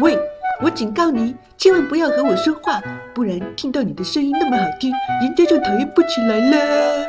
喂我警告你千万不要和我说话不然听到你的声音那么好听人家就讨厌不起来了。